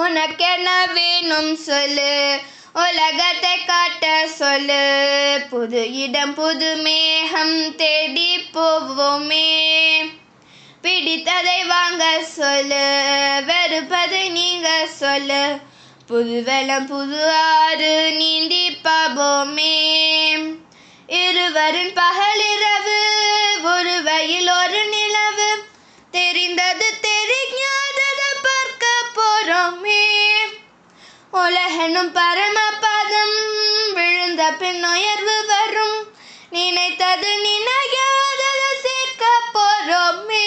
உனக்கென்ன வேணும் சொல்லு. உலகத்தை காட்ட சொல்லு. புது இடம் புது மேகம் தேடி போவோமே. பிடித்ததை வாங்க சொல்லு. வெறுப்பதை நீங்க சொல்லு. புது வெள்ளம் புது ஆறு நீந்தி பாபோமே இருவரின் பக உலகனும் பரமபதம் விழுந்த பின் உயர்வு வரும். நினைத்தது நினையாதத சேர்க்க போறோமே.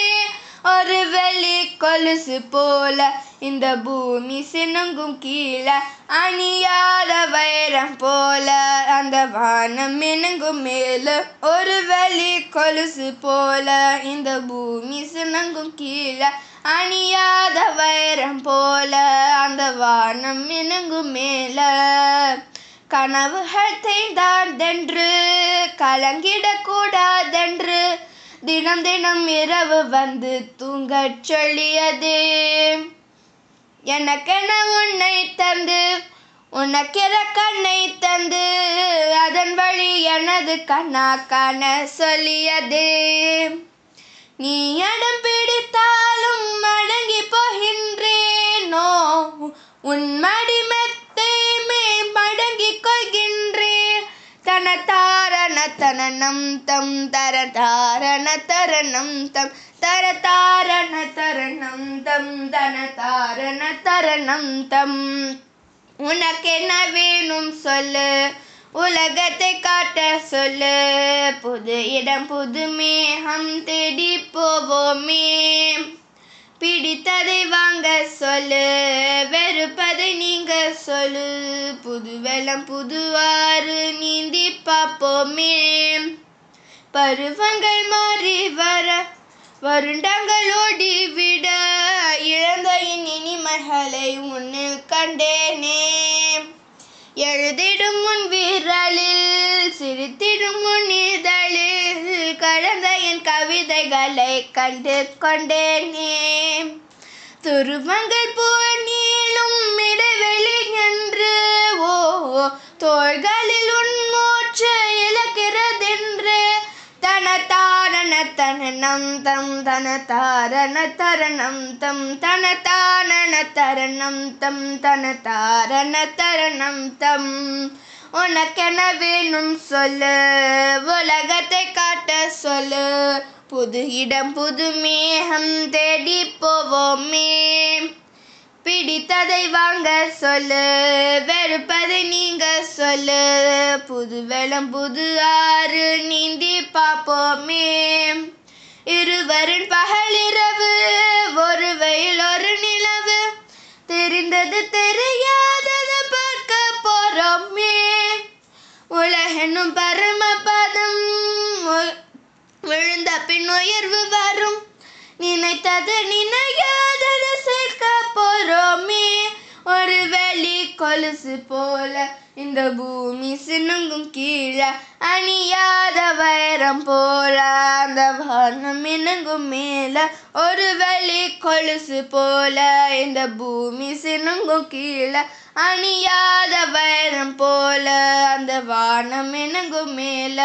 ஒரு வெளி கொலுசு போல இந்த பூமி சினுங்கும் கீழே அணியாத வைரம் போல அந்த வானம் மினுங்கும் மேல ஒரு வெளி கொலுசு போல இந்த பூமி சினுங்கும் கீழே அணியாத வைரம் போல அந்த வானம் மினுங்கும் மேல. கனவுகள் தேய்ந்தார்தென்று கலங்கிடக்கூடாதென்று. தினம் தினம் இரவு வந்து தூங்கச் சொல்லியதே. எனக்கென உன்னை தந்து உனக்கிற கண்ணை தந்து. அதன் வழி எனது கண்ணா காண சொல்லியதே. நீ இடம் பிடித்தாலும் தரண தாரண தரணம் தம் தர தாரண தரணம் தம் தர தாரண தரணம் தம் தன தாரண தரணம் தம். உனக்கென்ன வேணும் சொல்லு உலகத்தை காட்ட சொல்லு. புது இடம் புது மேகம் தேடி போவோமே. பிடித்ததை வாங்க சொல்லு வெறுப்பதை நீங்க சொல்லு. புது வெள்ளம் புது ஆறு நீந்தி பார்ப்போமே. பருவங்கள் மாறி வர வருடங்கள் ஓடிவிட இழந்தையின் இனிமைகளை உன்னில் கண்டேனே. எழுதிடும் முன் விரலில் சிரித்திடும் முன் இதழில் கவிதைகளை கண்டு கொண்டேனே. துருவங்கள் போல் நீளும் இடைவெளி என்று ஓ தோள்களில் உன் இழக்கிறதென்று. தன தாரண தரணம் தம் தன தாரண தரணம் தம் தன தாரண தரணம் தம் தன தாரண தரணம் தம். உனக்கென வேணும் சொல்லு உலகத்தை காட்ட சொல்லு. புது இடம் புது மேகம் தேடி போவோமே. பிடித்ததை வாங்க சொல்லு வெறுப்பதை நீங்க சொல்லு. புது வெள்ளம் புது ஆறு நீந்தி பார்ப்போமே. இருவரின் பா பின் உயர்வு வரும். நினைத்தது நினையாதது சேர்க்க போறோமே. ஒரு வெளி கொலுசு போல இந்த பூமி சினுங்கும் கீழே அணியாத வைரம் போல அந்த வானம் இணங்கும் மேல ஒரு வெளி கொலுசு போல இந்த பூமி சினுங்கும் கீழே அணியாத வைரம் போல அந்த வானம் இணங்கும் மேல.